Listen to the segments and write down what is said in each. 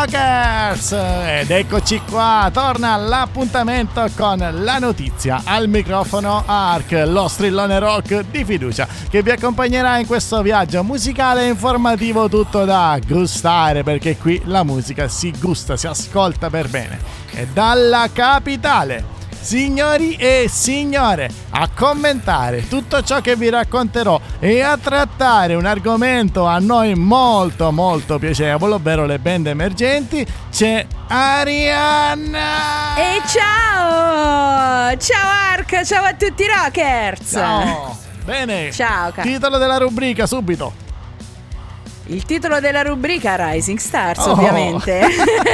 Rockers! Ed eccoci qua, torna l'appuntamento con la notizia al microfono Ark, lo strillone rock di fiducia che vi accompagnerà in questo viaggio musicale e informativo tutto da gustare perché qui la musica si gusta, si ascolta per bene. E dalla capitale Signori e signore, a commentare tutto ciò che vi racconterò e a trattare un argomento a noi molto molto piacevole, ovvero le band emergenti, c'è Arianna! E ciao! Ciao Ark, ciao a tutti i rockers! Ciao! Bene! Ciao, cara. Titolo della rubrica subito! Il titolo della rubrica Rising Stars, oh. ovviamente.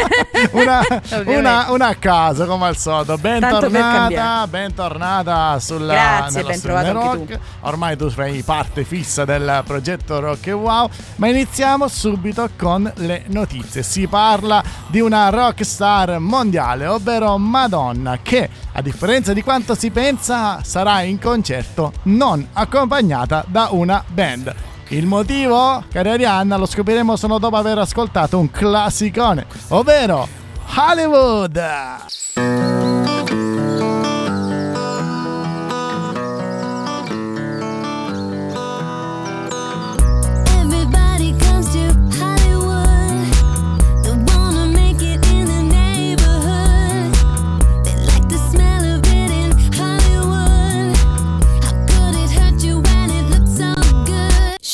una, ovviamente. Una, una, a caso, come al solito. Bentornata, bentornata sulla Grazie, ben trovato rock. tu. Ormai tu fai parte fissa del progetto Rock e Wow, ma iniziamo subito con le notizie. Si parla di una rockstar mondiale, ovvero Madonna, che a differenza di quanto si pensa sarà in concerto non accompagnata da una band. Il motivo, cara Arianna, lo scopriremo solo dopo aver ascoltato un classicone, ovvero Hollywood.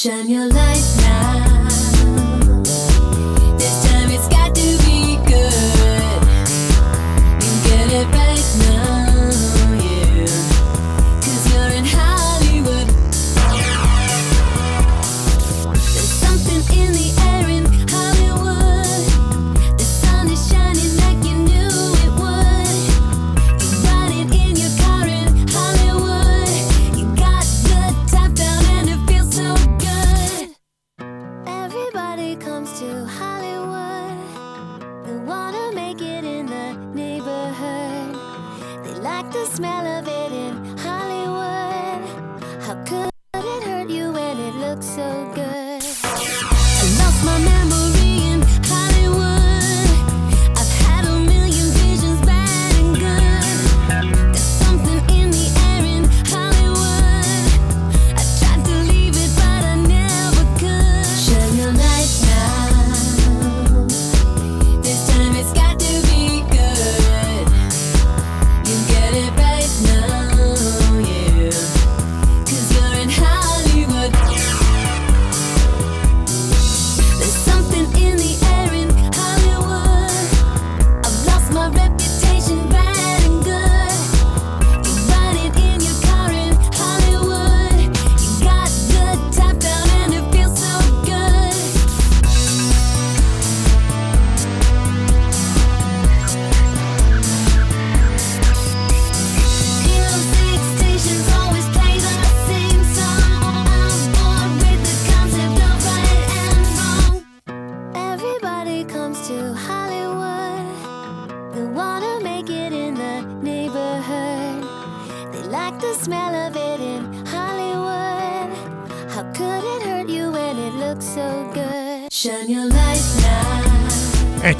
Shine your light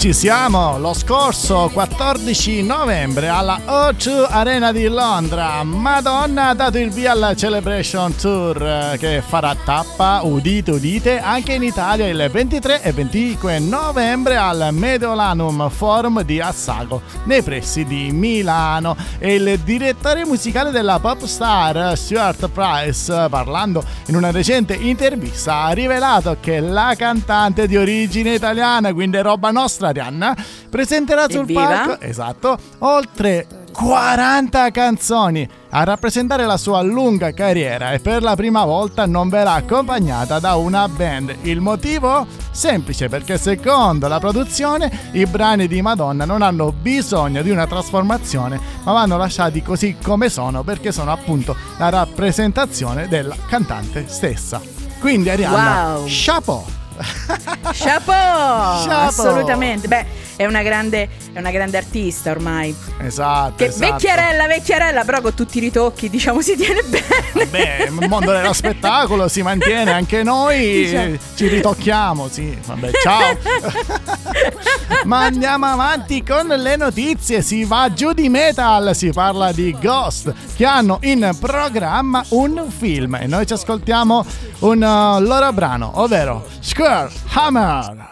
ci siamo! Lo scorso 14 novembre alla O2 Arena di Londra, Madonna ha dato il via alla Celebration Tour che farà tappa, udite udite, anche in Italia il 23 e 25 novembre al Mediolanum Forum di Assago, nei pressi di Milano. E il direttore musicale della pop star Stuart Price, parlando in una recente intervista, ha rivelato che la cantante di origine italiana, quindi roba nostra, Arianna, presenterà sul Evviva. palco esatto, oltre 40 canzoni a rappresentare la sua lunga carriera e per la prima volta non verrà accompagnata da una band. Il motivo? Semplice perché secondo la produzione i brani di Madonna non hanno bisogno di una trasformazione ma vanno lasciati così come sono perché sono appunto la rappresentazione della cantante stessa. Quindi Arianna, Wow. chapeau! Chapeau! Chapeau! Assolutamente. Beh, è una grande, è una grande artista ormai. Esatto. Che esatto. vecchiarella, vecchiarella, però con tutti i ritocchi, diciamo, si tiene bene. Vabbè, il mondo dello spettacolo si mantiene anche noi, Diciamo. ci ritocchiamo, sì. Vabbè, ciao. Ma andiamo avanti con le notizie. Si va giù di metal. Si parla di Ghost che hanno in programma un film. E noi ci ascoltiamo un uh, loro brano, ovvero Square Hammer.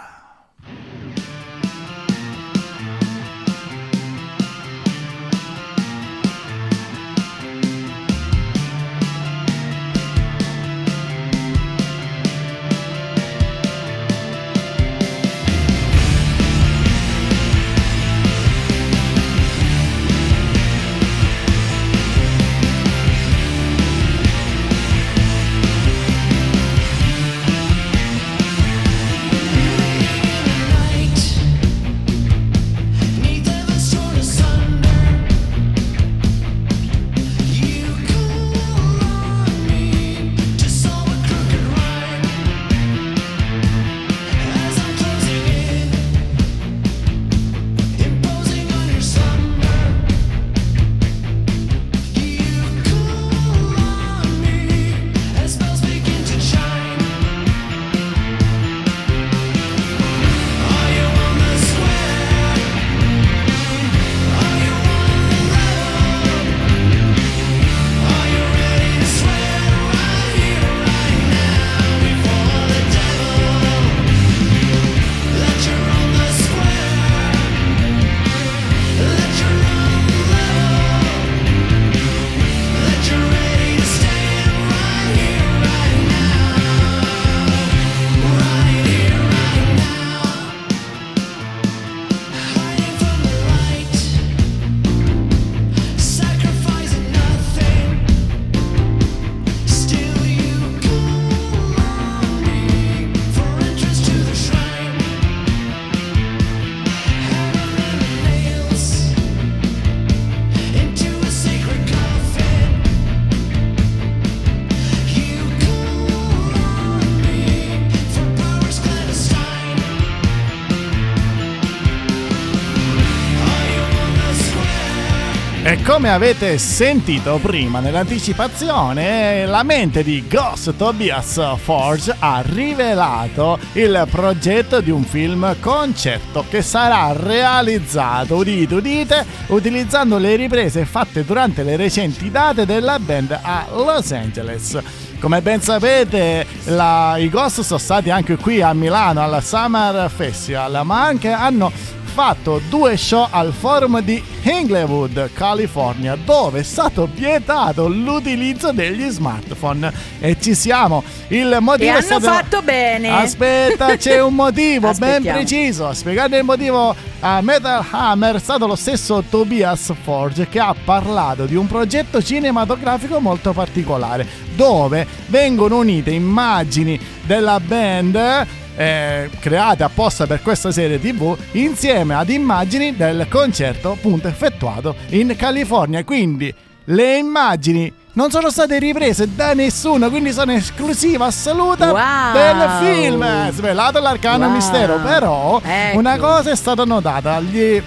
Come avete sentito prima nell'anticipazione, la mente di Ghost Tobias Forge ha rivelato il progetto di un film concerto che sarà realizzato, udite udite, utilizzando le riprese fatte durante le recenti date della band a Los Angeles. Come ben sapete, la- i Ghost sono stati anche qui a Milano al Summer Festival, ma anche hanno fatto due show al forum di Inglewood, California, dove è stato vietato l'utilizzo degli smartphone. E ci siamo. Il motivo E è hanno stato... fatto bene. Aspetta, c'è un motivo ben preciso. A spiegare il motivo a Metal Hammer è stato lo stesso Tobias Forge che ha parlato di un progetto cinematografico molto particolare, dove vengono unite immagini della band eh, create apposta per questa serie tv insieme ad immagini del concerto appunto effettuato in California. Quindi le immagini non sono state riprese da nessuno, quindi sono esclusiva assoluta Wow. del film. Svelato l'arcano Wow. mistero, però Ecco. una cosa è stata notata, gli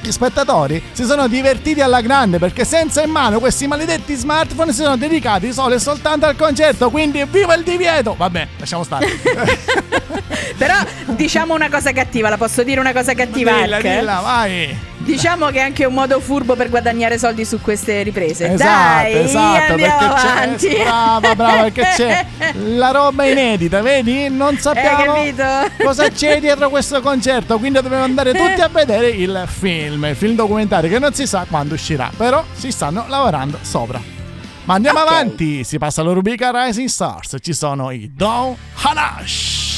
gli spettatori si sono divertiti alla grande perché senza in mano questi maledetti smartphone si sono dedicati solo e soltanto al concerto, quindi viva il divieto! Vabbè, lasciamo stare. Però diciamo una cosa cattiva, la posso dire una cosa cattiva? dilla, dilla, vai! Diciamo che è anche un modo furbo per guadagnare soldi su queste riprese. Esatto, Dai, esatto, andiamo perché avanti. c'è brava, brava, perché c'è la roba inedita, vedi? Non sappiamo Hai capito? cosa c'è dietro questo concerto, quindi dobbiamo andare tutti a vedere il film, il film documentario che non si sa quando uscirà, però si stanno lavorando sopra. Ma andiamo Ok. avanti, si passa alla rubrica Rising Stars, ci sono i Don Hanash.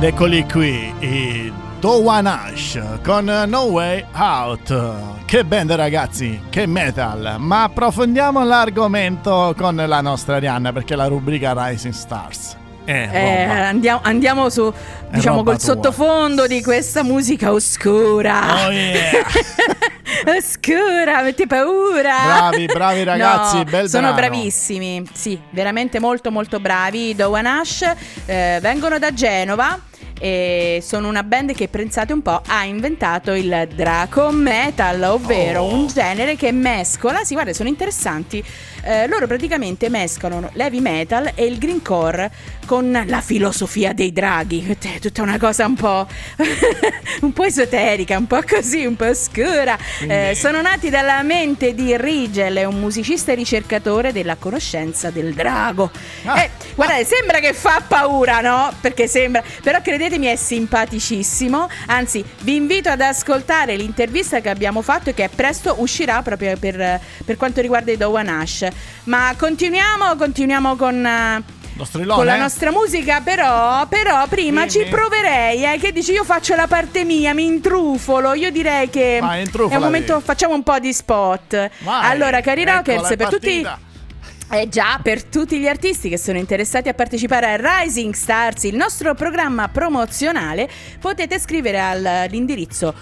Ed eccoli qui, i Dowanash con No Way Out. Che band ragazzi, che metal. Ma approfondiamo l'argomento con la nostra Arianna perché la rubrica Rising Stars. Eh, andiamo, andiamo su, diciamo, col tua. sottofondo di questa musica oscura. Oh yeah! Oscura, metti paura. Bravi, bravi ragazzi, No, bel Sono brano. bravissimi, sì, veramente molto molto bravi. Dowan Ash eh, vengono da Genova e sono una band che pensate un po' ha inventato il Draco Metal, ovvero Oh. un genere che mescola, sì guarda sono interessanti, Eh, loro praticamente mescolano l'heavy metal e il greencore con la filosofia dei draghi, è tutta una cosa un po', un po' esoterica, un po' così, un po' oscura. Eh, sono nati dalla mente di Rigel, è un musicista e ricercatore della conoscenza del drago. Ah. Eh, guardate, sembra che fa paura, no? Perché sembra, però credetemi è simpaticissimo. Anzi, vi invito ad ascoltare l'intervista che abbiamo fatto e che presto uscirà proprio per, per quanto riguarda i Dowan Ash. Ma continuiamo, continuiamo con... eh, con la nostra musica, però, però prima Dimmi. ci proverei. Eh, che dici? Io faccio la parte mia, mi intrufolo. Io direi che Vai, è un momento. Facciamo un po' di spot. Vai, allora, cari eccola, rockers, per tutti. Eh già, per tutti gli artisti che sono interessati a partecipare a Rising Stars, il nostro programma promozionale, potete scrivere al- all'indirizzo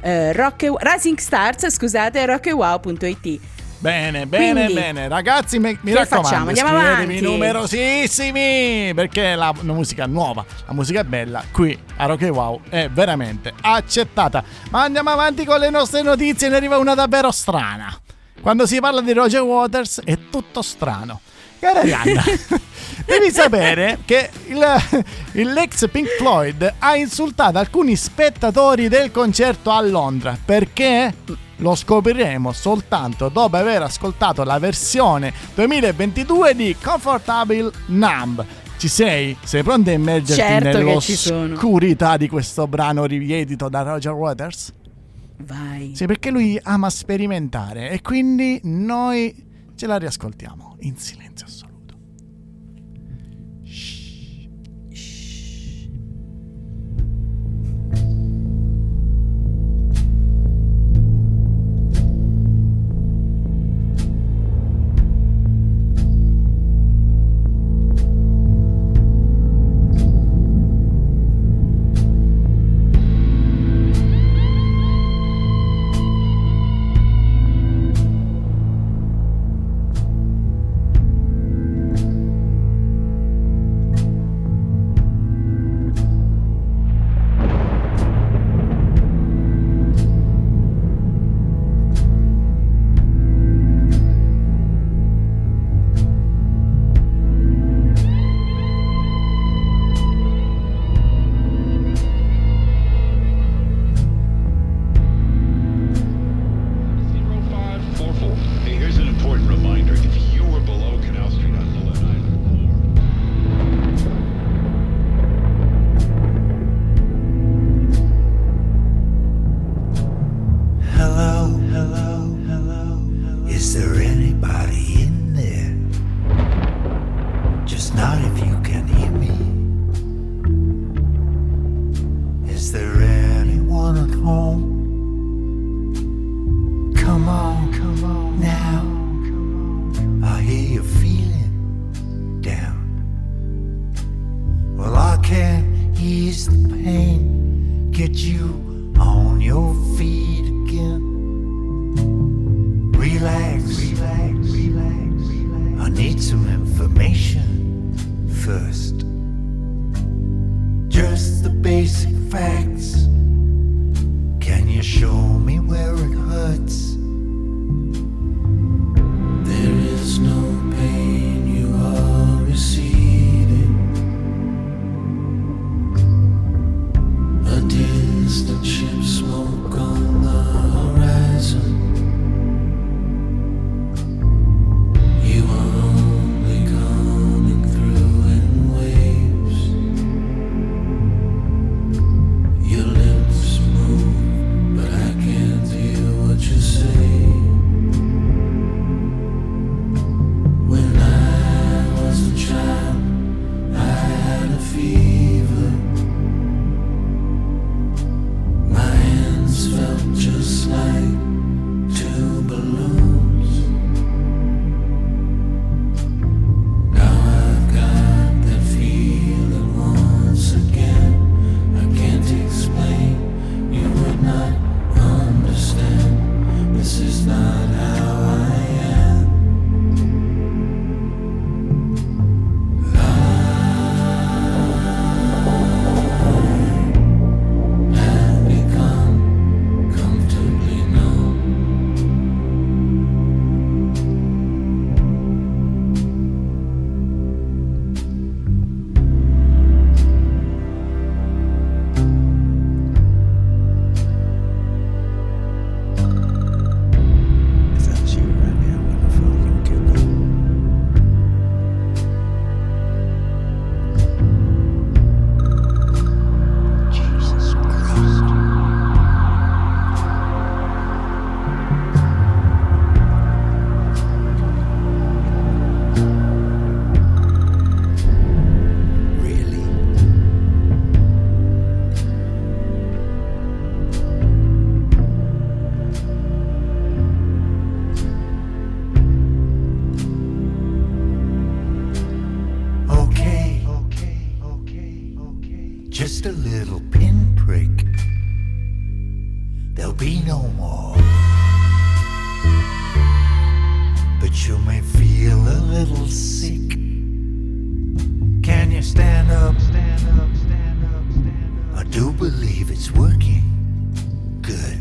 eh, rock- Rising Stars, scusate, rockewow.it. Bene, bene, Quindi, bene. Ragazzi, mi, mi raccomando, facciamo? Andiamo avanti. numerosissimi perché la, la musica nuova, la musica bella. Qui a Rock Wow è veramente accettata. Ma andiamo avanti con le nostre notizie, ne arriva una davvero strana. Quando si parla di Roger Waters è tutto strano. Cara Arianna, devi sapere che il- l'ex Pink Floyd ha insultato alcuni spettatori del concerto a Londra perché lo scopriremo soltanto dopo aver ascoltato la versione 2022 di Comfortable Numb. Ci sei? Sei pronto a immergerti Certo nell'oscurità di questo brano riedito da Roger Waters? Vai. Sì, perché lui ama sperimentare e quindi noi ce la riascoltiamo in silenzio assoluto. Come on, come on now. Feel a little sick. Can you stand up? Stand up, stand up, stand up. I do believe it's working. Good.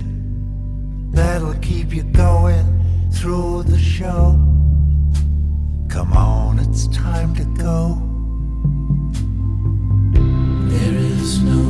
That'll keep you going through the show. Come on, it's time to go. There is no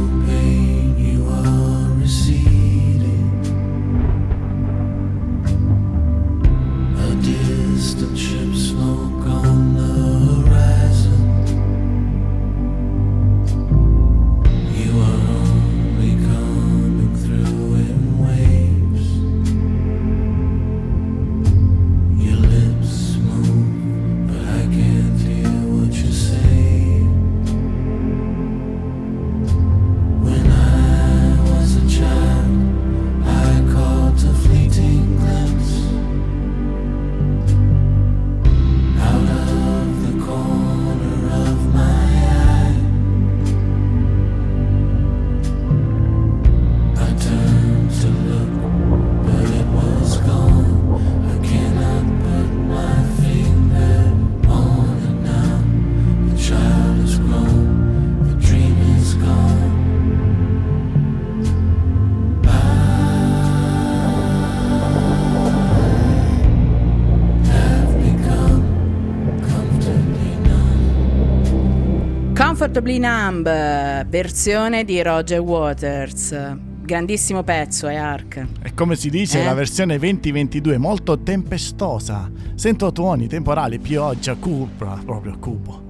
Comfortably Numb, versione di Roger Waters. Grandissimo pezzo, è Ark. E come si dice, Eh? la versione 2022 molto tempestosa. Sento tuoni, temporali, pioggia, cupa, proprio cupo.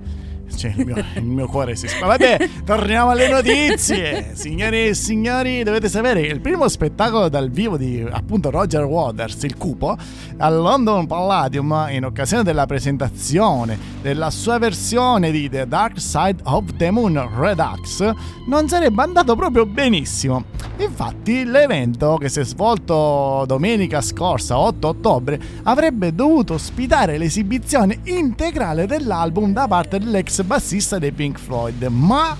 Cioè, il mio, il mio cuore si spara. Vabbè, torniamo alle notizie. Signori e signori, dovete sapere che il primo spettacolo dal vivo di appunto Roger Waters, il cupo, al London Palladium, in occasione della presentazione della sua versione di The Dark Side of the Moon Redux, non sarebbe andato proprio benissimo. Infatti, l'evento che si è svolto domenica scorsa, 8 ottobre, avrebbe dovuto ospitare l'esibizione integrale dell'album da parte dell'ex bassista dei Pink Floyd, ma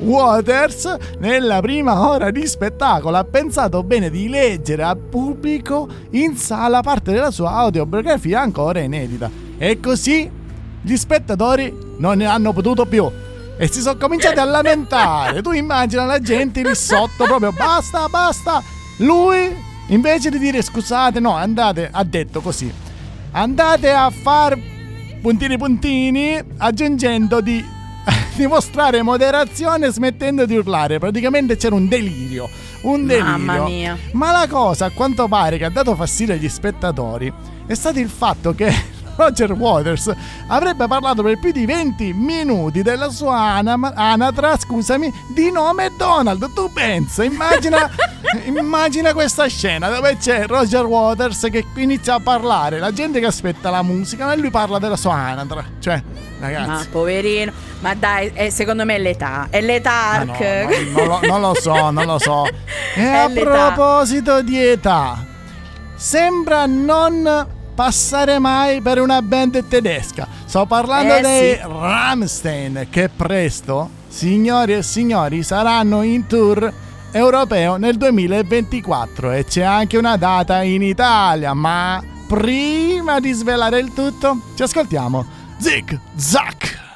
Waters, nella prima ora di spettacolo, ha pensato bene di leggere al pubblico in sala parte della sua autobiografia ancora inedita. E così gli spettatori non ne hanno potuto più. E si sono cominciati a lamentare. Tu immagina la gente lì sotto, proprio basta, basta. Lui, invece di dire scusate, no, andate, ha detto così. Andate a far puntini puntini, aggiungendo di dimostrare moderazione smettendo di urlare. Praticamente c'era un delirio. Un delirio. Mamma mia. Ma la cosa, a quanto pare, che ha dato fastidio agli spettatori è stato il fatto che Roger Waters avrebbe parlato per più di 20 minuti della sua anam- anatra, scusami, di nome Donald. Tu pensa, immagina, immagina questa scena dove c'è Roger Waters che inizia a parlare, la gente che aspetta la musica e lui parla della sua anatra. Cioè, Ma ragazzi. poverino, ma dai, è- secondo me è l'età, è l'età no, Ark. no, non, lo, non lo so, non lo so. E È a l'età. proposito di età, sembra non passare mai per una band tedesca. Sto parlando Eh, dei sì. Rammstein che presto, signori e signori, saranno in tour europeo nel 2024 e c'è anche una data in Italia, ma prima di svelare il tutto, ci ascoltiamo Zig Zack.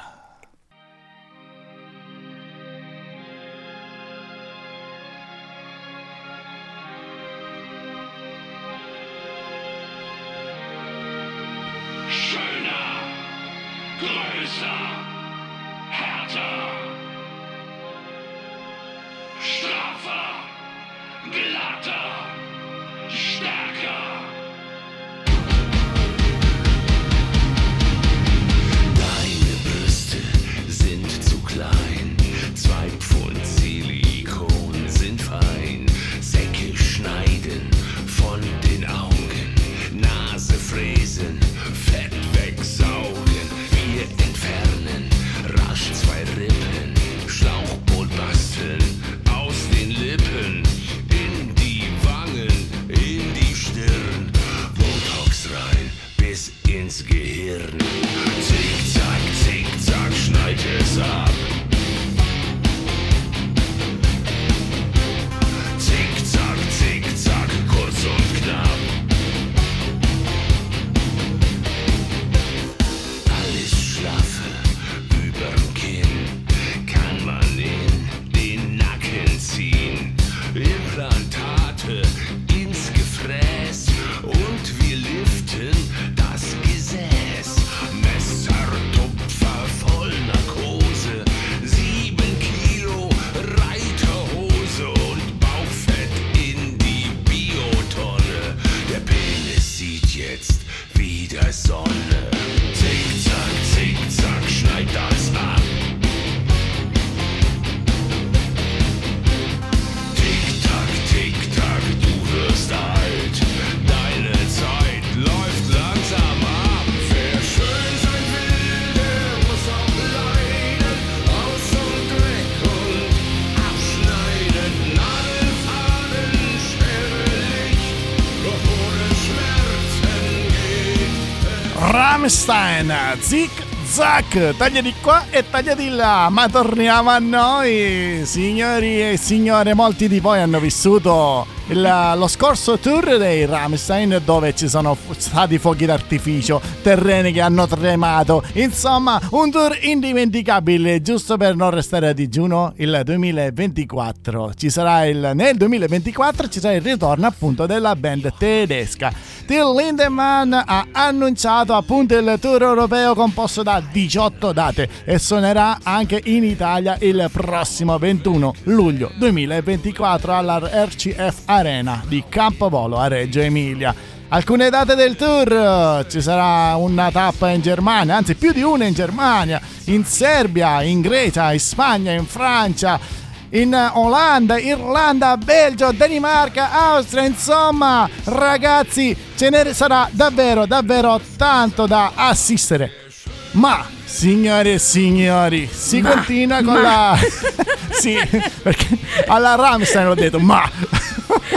Rammstein, Zick Zack, taglia di qua e taglia di là, ma torniamo a noi, signori e signore, molti di voi hanno vissuto il- lo scorso tour dei Rammstein dove ci sono stati fuochi d'artificio, terreni che hanno tremato, insomma un tour indimenticabile, giusto per non restare a digiuno il 2024, ci sarà il, nel 2024 ci sarà il ritorno appunto della band tedesca. Till Lindemann ha annunciato appunto il tour europeo composto da 18 date e suonerà anche in Italia il prossimo 21 luglio 2024 alla RCF Arena di Campovolo a Reggio Emilia. Alcune date del tour, ci sarà una tappa in Germania, anzi più di una in Germania, in Serbia, in Grecia, in Spagna, in Francia, in Olanda, Irlanda, Belgio, Danimarca, Austria, insomma, ragazzi, ce ne sarà davvero, davvero tanto da assistere. Ma, signore e signori, si Ma, continua con ma. la... sì, perché alla Ramstein ho detto ma...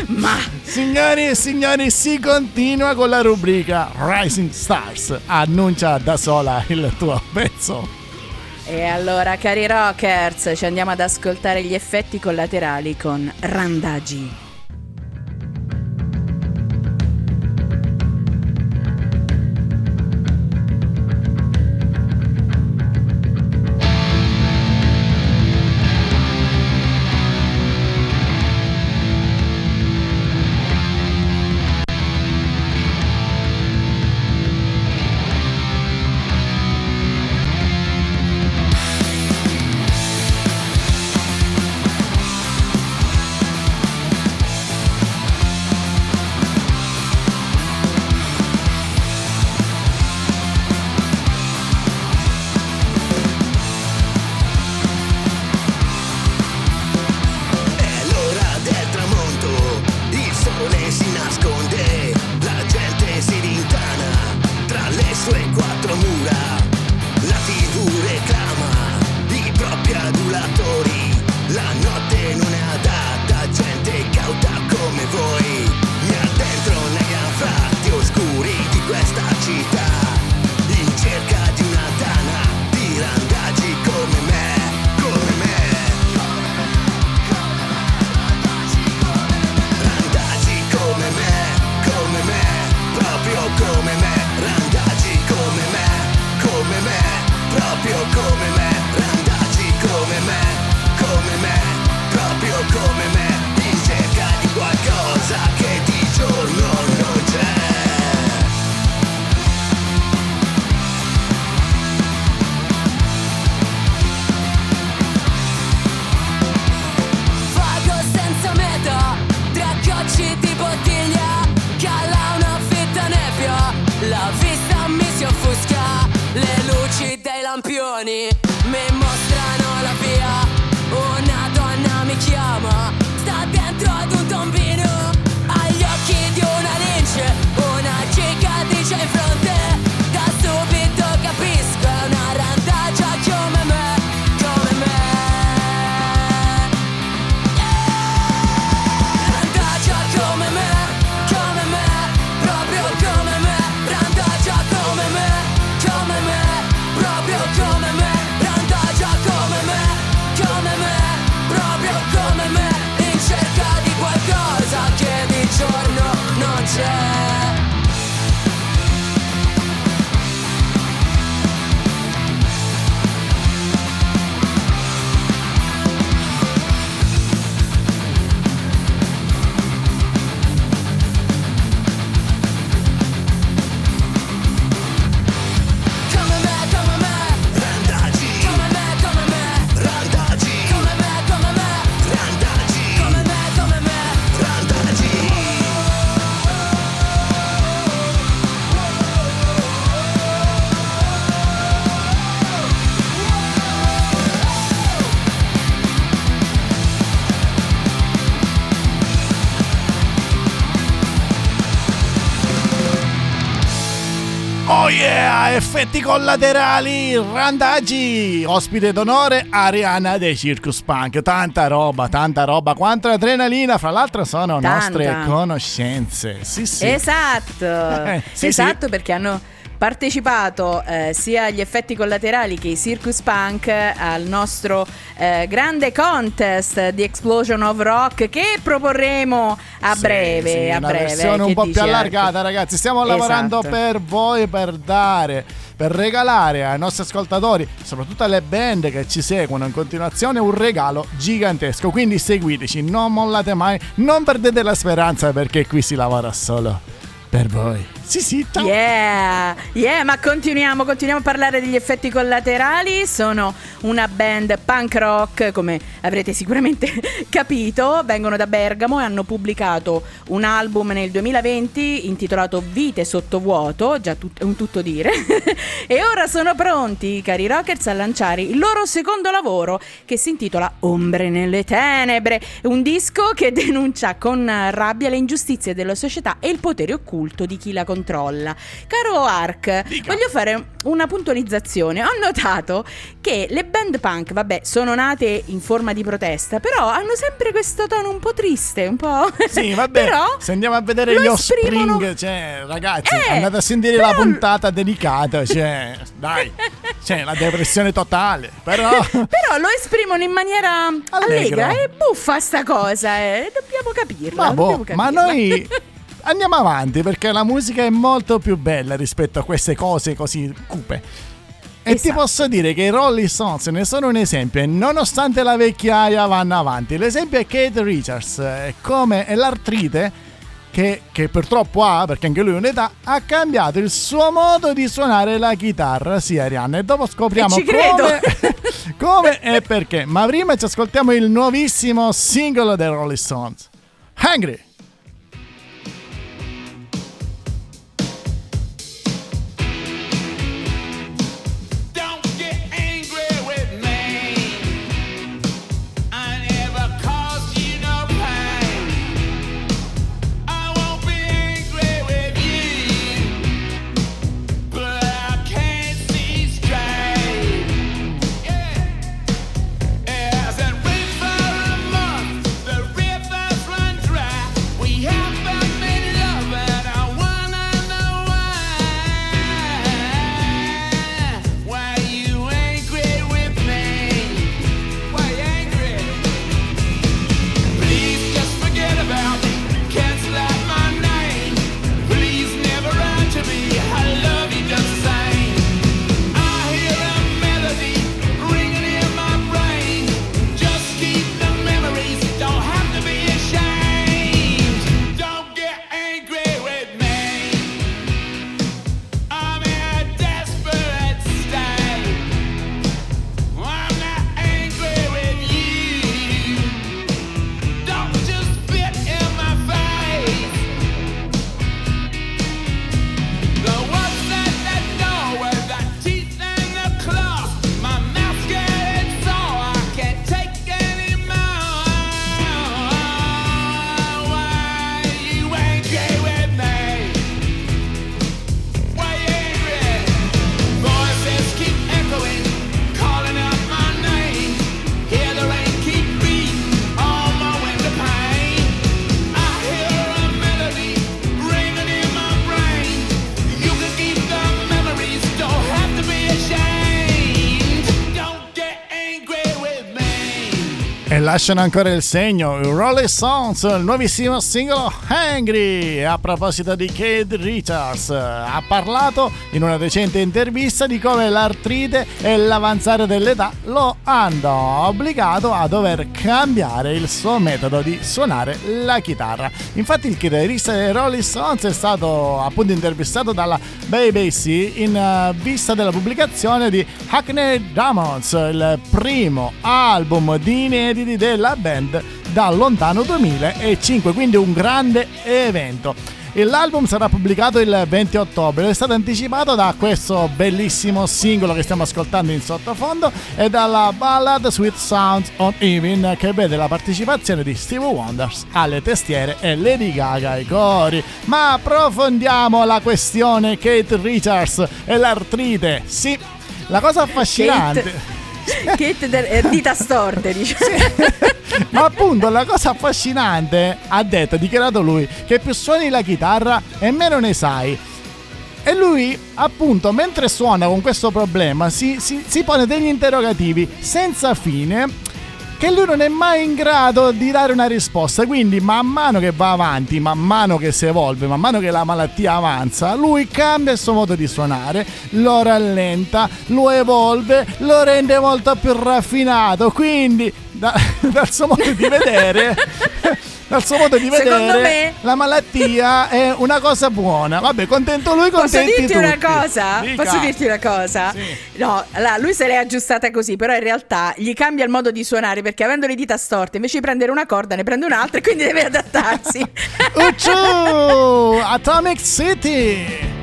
Ma Signori e signori, si continua con la rubrica Rising Stars. Annuncia da sola il tuo pezzo. e allora, cari rockers, ci andiamo ad ascoltare gli effetti collaterali con Randagi. Effetti collaterali, randaggi, ospite d'onore Ariana dei Circus Punk, tanta roba, tanta roba, quanta adrenalina, fra l'altro sono Tanta. nostre conoscenze, sì sì. Esatto, Eh, sì, esatto sì. perché hanno partecipato eh, sia agli effetti collaterali che ai Circus Punk al nostro eh, grande contest di Explosion of Rock che proporremo a Sì, breve. sì, a una breve versione un po' più allargata, ragazzi. Stiamo lavorando Esatto. per voi, per dare, per regalare ai nostri ascoltatori, soprattutto alle band che ci seguono in continuazione, un regalo gigantesco. Quindi seguiteci, non mollate mai, non perdete la speranza perché qui si lavora solo per voi. Sì, sì, ciao. Yeah, yeah, ma continuiamo, continuiamo a parlare degli effetti collaterali. Sono una band punk rock, come avrete sicuramente capito. Vengono da Bergamo e hanno pubblicato un album nel 2020 intitolato Vite sottovuoto, già tut- un tutto dire. e ora sono pronti, cari rockers, a lanciare il loro secondo lavoro che si intitola Ombre nelle tenebre. Un disco che denuncia con rabbia le ingiustizie della società e il potere occulto di chi la controlla. Caro Ark, Dica. voglio fare una puntualizzazione. Ho notato che le band punk, vabbè, sono nate in forma di protesta, però hanno sempre questo tono un po' triste, un po'. Sì, vabbè. però se andiamo a vedere gli esprimono- Offspring, cioè, ragazzi, Eh, andate a sentire però- la puntata dedicata, cioè, dai, c'è la depressione totale, però Però lo esprimono in maniera Allegra. allegra e buffa sta cosa, eh. Dobbiamo capirla. Ma, boh, ma noi andiamo avanti perché la musica è molto più bella rispetto a queste cose così cupe. E ti Esatto. posso dire che i Rolling Stones ne sono un esempio e nonostante la vecchiaia vanno avanti. L'esempio è Kate Richards, eh, come è l'artrite che, che purtroppo ha, perché anche lui ha un'età, ha cambiato il suo modo di suonare la chitarra, sì Arianna, e dopo scopriamo E come, come e perché. Ma prima ci ascoltiamo il nuovissimo singolo dei Rolling Stones, Hungry. Lasciano ancora il segno, Rolling Stones, il nuovissimo singolo Hungry. E A proposito di Kate Richards, ha parlato in una recente intervista di come l'artrite e l'avanzare dell'età lo hanno obbligato a dover cambiare il suo metodo di suonare la chitarra. Infatti il chitarrista dei Rolling Stones è stato appunto intervistato dalla BBC in eh, vista della pubblicazione di Hackney Diamonds, il primo album di inediti della band dal lontano 2005, quindi un grande evento. L'album sarà pubblicato il 20 ottobre ed è stato anticipato da questo bellissimo singolo che stiamo ascoltando in sottofondo e dalla ballad Sweet Sounds on Even che vede la partecipazione di Steve Wonders alle testiere e Lady Gaga ai cori. Ma approfondiamo la questione Kate Richards e l'artrite. Sì, la cosa affascinante... Kate de- eh, dita storte, diciamo. Ma appunto la cosa affascinante, ha detto, ha dichiarato lui, che più suoni la chitarra e meno ne sai. E lui, appunto, mentre suona con questo problema, si, si- si pone degli interrogativi senza fine che lui non è mai in grado di dare una risposta. Quindi, man mano che va avanti, man mano che si evolve, man mano che la malattia avanza, lui cambia il suo modo di suonare, lo rallenta, lo evolve, lo rende molto più raffinato. Quindi, da- dal suo modo di vedere. Dal suo modo di Secondo vedere, me- la malattia è una cosa buona. Vabbè, contento lui, Posso contenti dirti tutti. una cosa? Dica. Posso dirti una cosa? Sì. No, allora, lui se l'è aggiustata così, però in realtà gli cambia il modo di suonare perché avendo le dita storte, invece di prendere una corda ne prende un'altra e quindi deve adattarsi. Ucciu! Atomic City!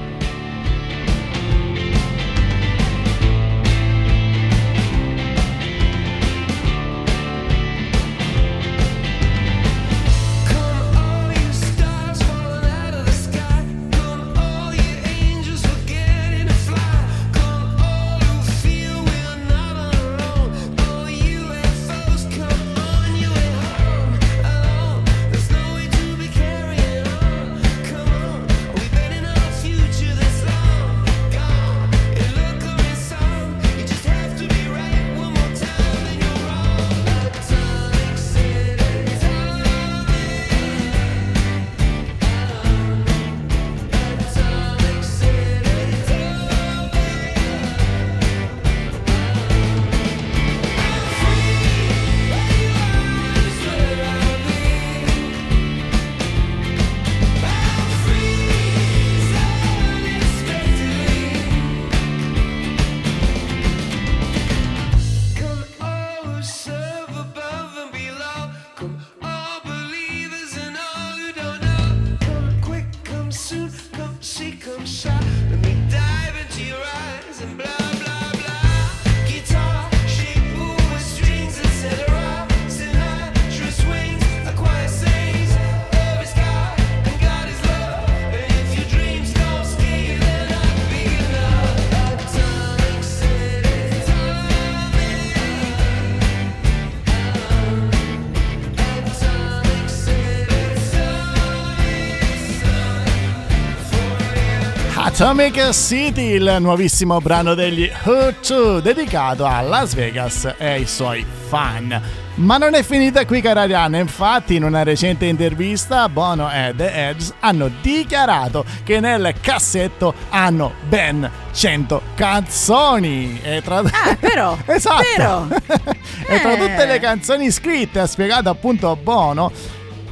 Atomic City, il nuovissimo brano degli Hoochoo, dedicato a Las Vegas e ai suoi fan. Ma non è finita qui, cara Arianna. Infatti, in una recente intervista, Bono e The Edge hanno dichiarato che nel cassetto hanno ben 100 canzoni. E tra... Ah, però, esatto. però. e tra Eh. tutte le canzoni scritte, ha spiegato appunto Bono,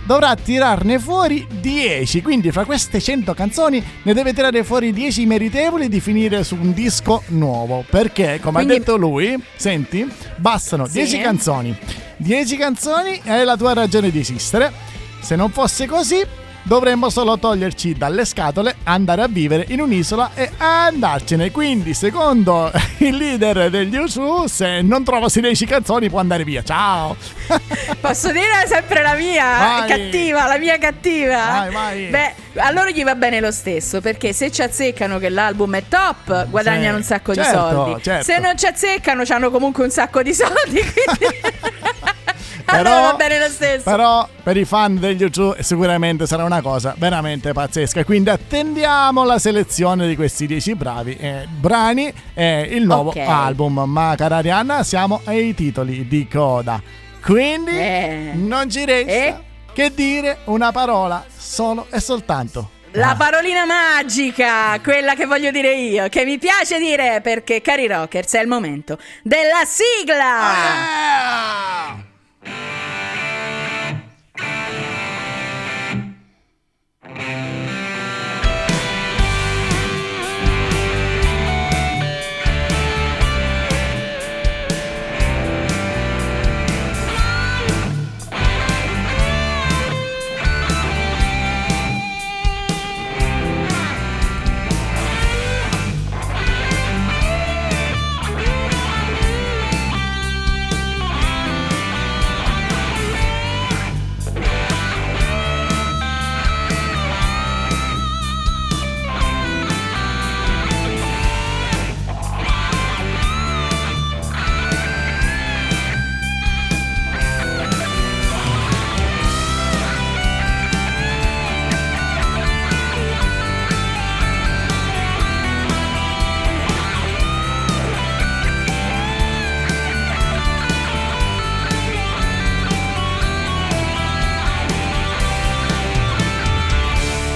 dovrà tirarne fuori 10. Quindi fra queste 100 canzoni ne deve tirare fuori 10 meritevoli di finire su un disco nuovo. Perché, come Quindi- ha detto lui, senti, bastano Sì. 10 canzoni. 10 canzoni è la tua ragione di esistere. Se non fosse così, dovremmo solo toglierci dalle scatole, andare a vivere in un'isola e andarcene. Quindi, secondo il leader degli USU, se non trova 10 canzoni può andare via. Ciao! Posso dire sempre la mia Vai. cattiva, la mia cattiva? Vai, vai. Beh, a loro gli va bene lo stesso, perché se ci azzeccano che l'album è top, guadagnano Sì, un sacco certo, di soldi. certo. Se non ci azzeccano, hanno comunque un sacco di soldi, quindi a Però- loro va bene lo stesso. Però per i fan degli U2 sicuramente sarà una cosa veramente pazzesca. Quindi attendiamo la selezione di questi 10 bravi eh, brani e il nuovo Ok. album. Ma cara Arianna, siamo ai titoli di coda. Quindi Eh. non ci resta Eh. che dire una parola solo e soltanto. La parolina magica, quella che voglio dire io, che mi piace dire perché, cari rockers, è il momento della sigla! Thank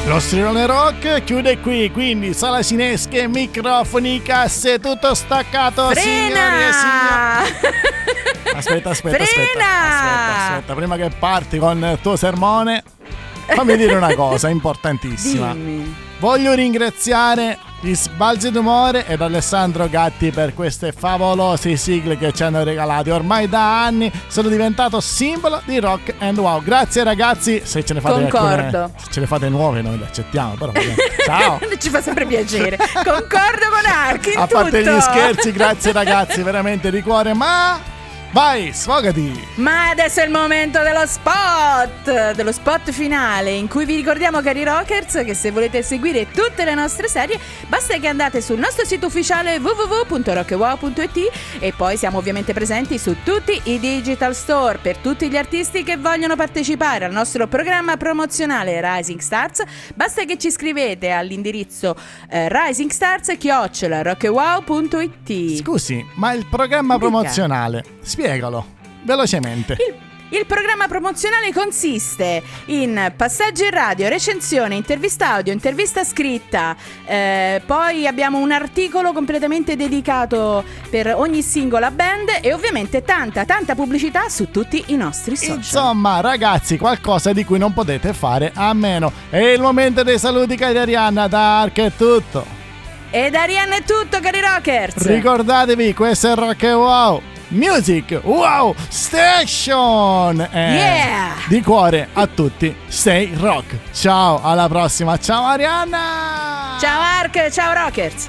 Lo strilone rock chiude qui, quindi sala cinesche, microfoni, casse, tutto staccato, signori e signori. Frena! Aspetta, aspetta, aspetta, Frena! aspetta, aspetta, prima che parti con il tuo sermone, fammi dire una cosa importantissima. Dimmi. Voglio ringraziare gli Sbalzi d'Umore ed Alessandro Gatti per queste favolose sigle che ci hanno regalati. Ormai da anni sono diventato simbolo di rock and wow. Grazie ragazzi, se ce ne fate Concordo. alcune, se ce ne fate nuove noi le accettiamo, però. Ciao. Ci fa sempre piacere. Concordo con Archi A parte tutto. gli scherzi, grazie ragazzi, veramente di cuore, ma vai, sfogati. Ma adesso è il momento dello spot, dello spot finale in cui vi ricordiamo cari rockers che se volete seguire tutte le nostre serie basta che andate sul nostro sito ufficiale www.rockwow.it e poi siamo ovviamente presenti su tutti i digital store per tutti gli artisti che vogliono partecipare al nostro programma promozionale Rising Stars basta che ci scrivete all'indirizzo eh, risingstars@rockwow.it Scusi, ma il programma Dica. promozionale, spiegalo velocemente. Il, il programma promozionale consiste in passaggi in radio, recensione, intervista audio, intervista scritta, eh, poi abbiamo un articolo completamente dedicato per ogni singola band e ovviamente tanta, tanta pubblicità su tutti i nostri social. Insomma, ragazzi, qualcosa di cui non potete fare a meno. È il momento dei saluti, cari Arianna, da Ark è tutto. E da Arianna è tutto, cari rockers! Ricordatevi, questo è Rock and Wow. Music Wow Station! E Yeah! Di cuore a tutti, stay rock. Ciao, alla prossima. Ciao Arianna! Ciao Ark, ciao rockers!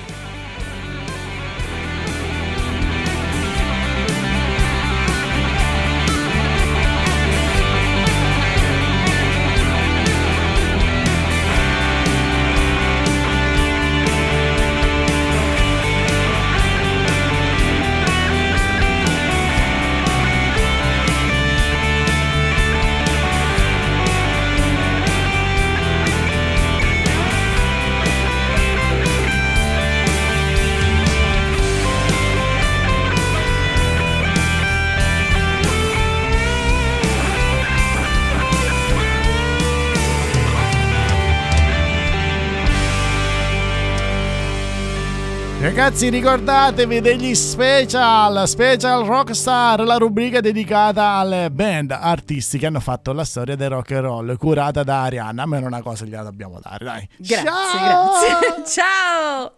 Ragazzi, ricordatevi degli special, special rockstar, la rubrica dedicata alle band artisti che hanno fatto la storia del rock and roll, curata da Arianna. A me una cosa gliela dobbiamo dare, dai. Grazie, Ciao! grazie. ciao!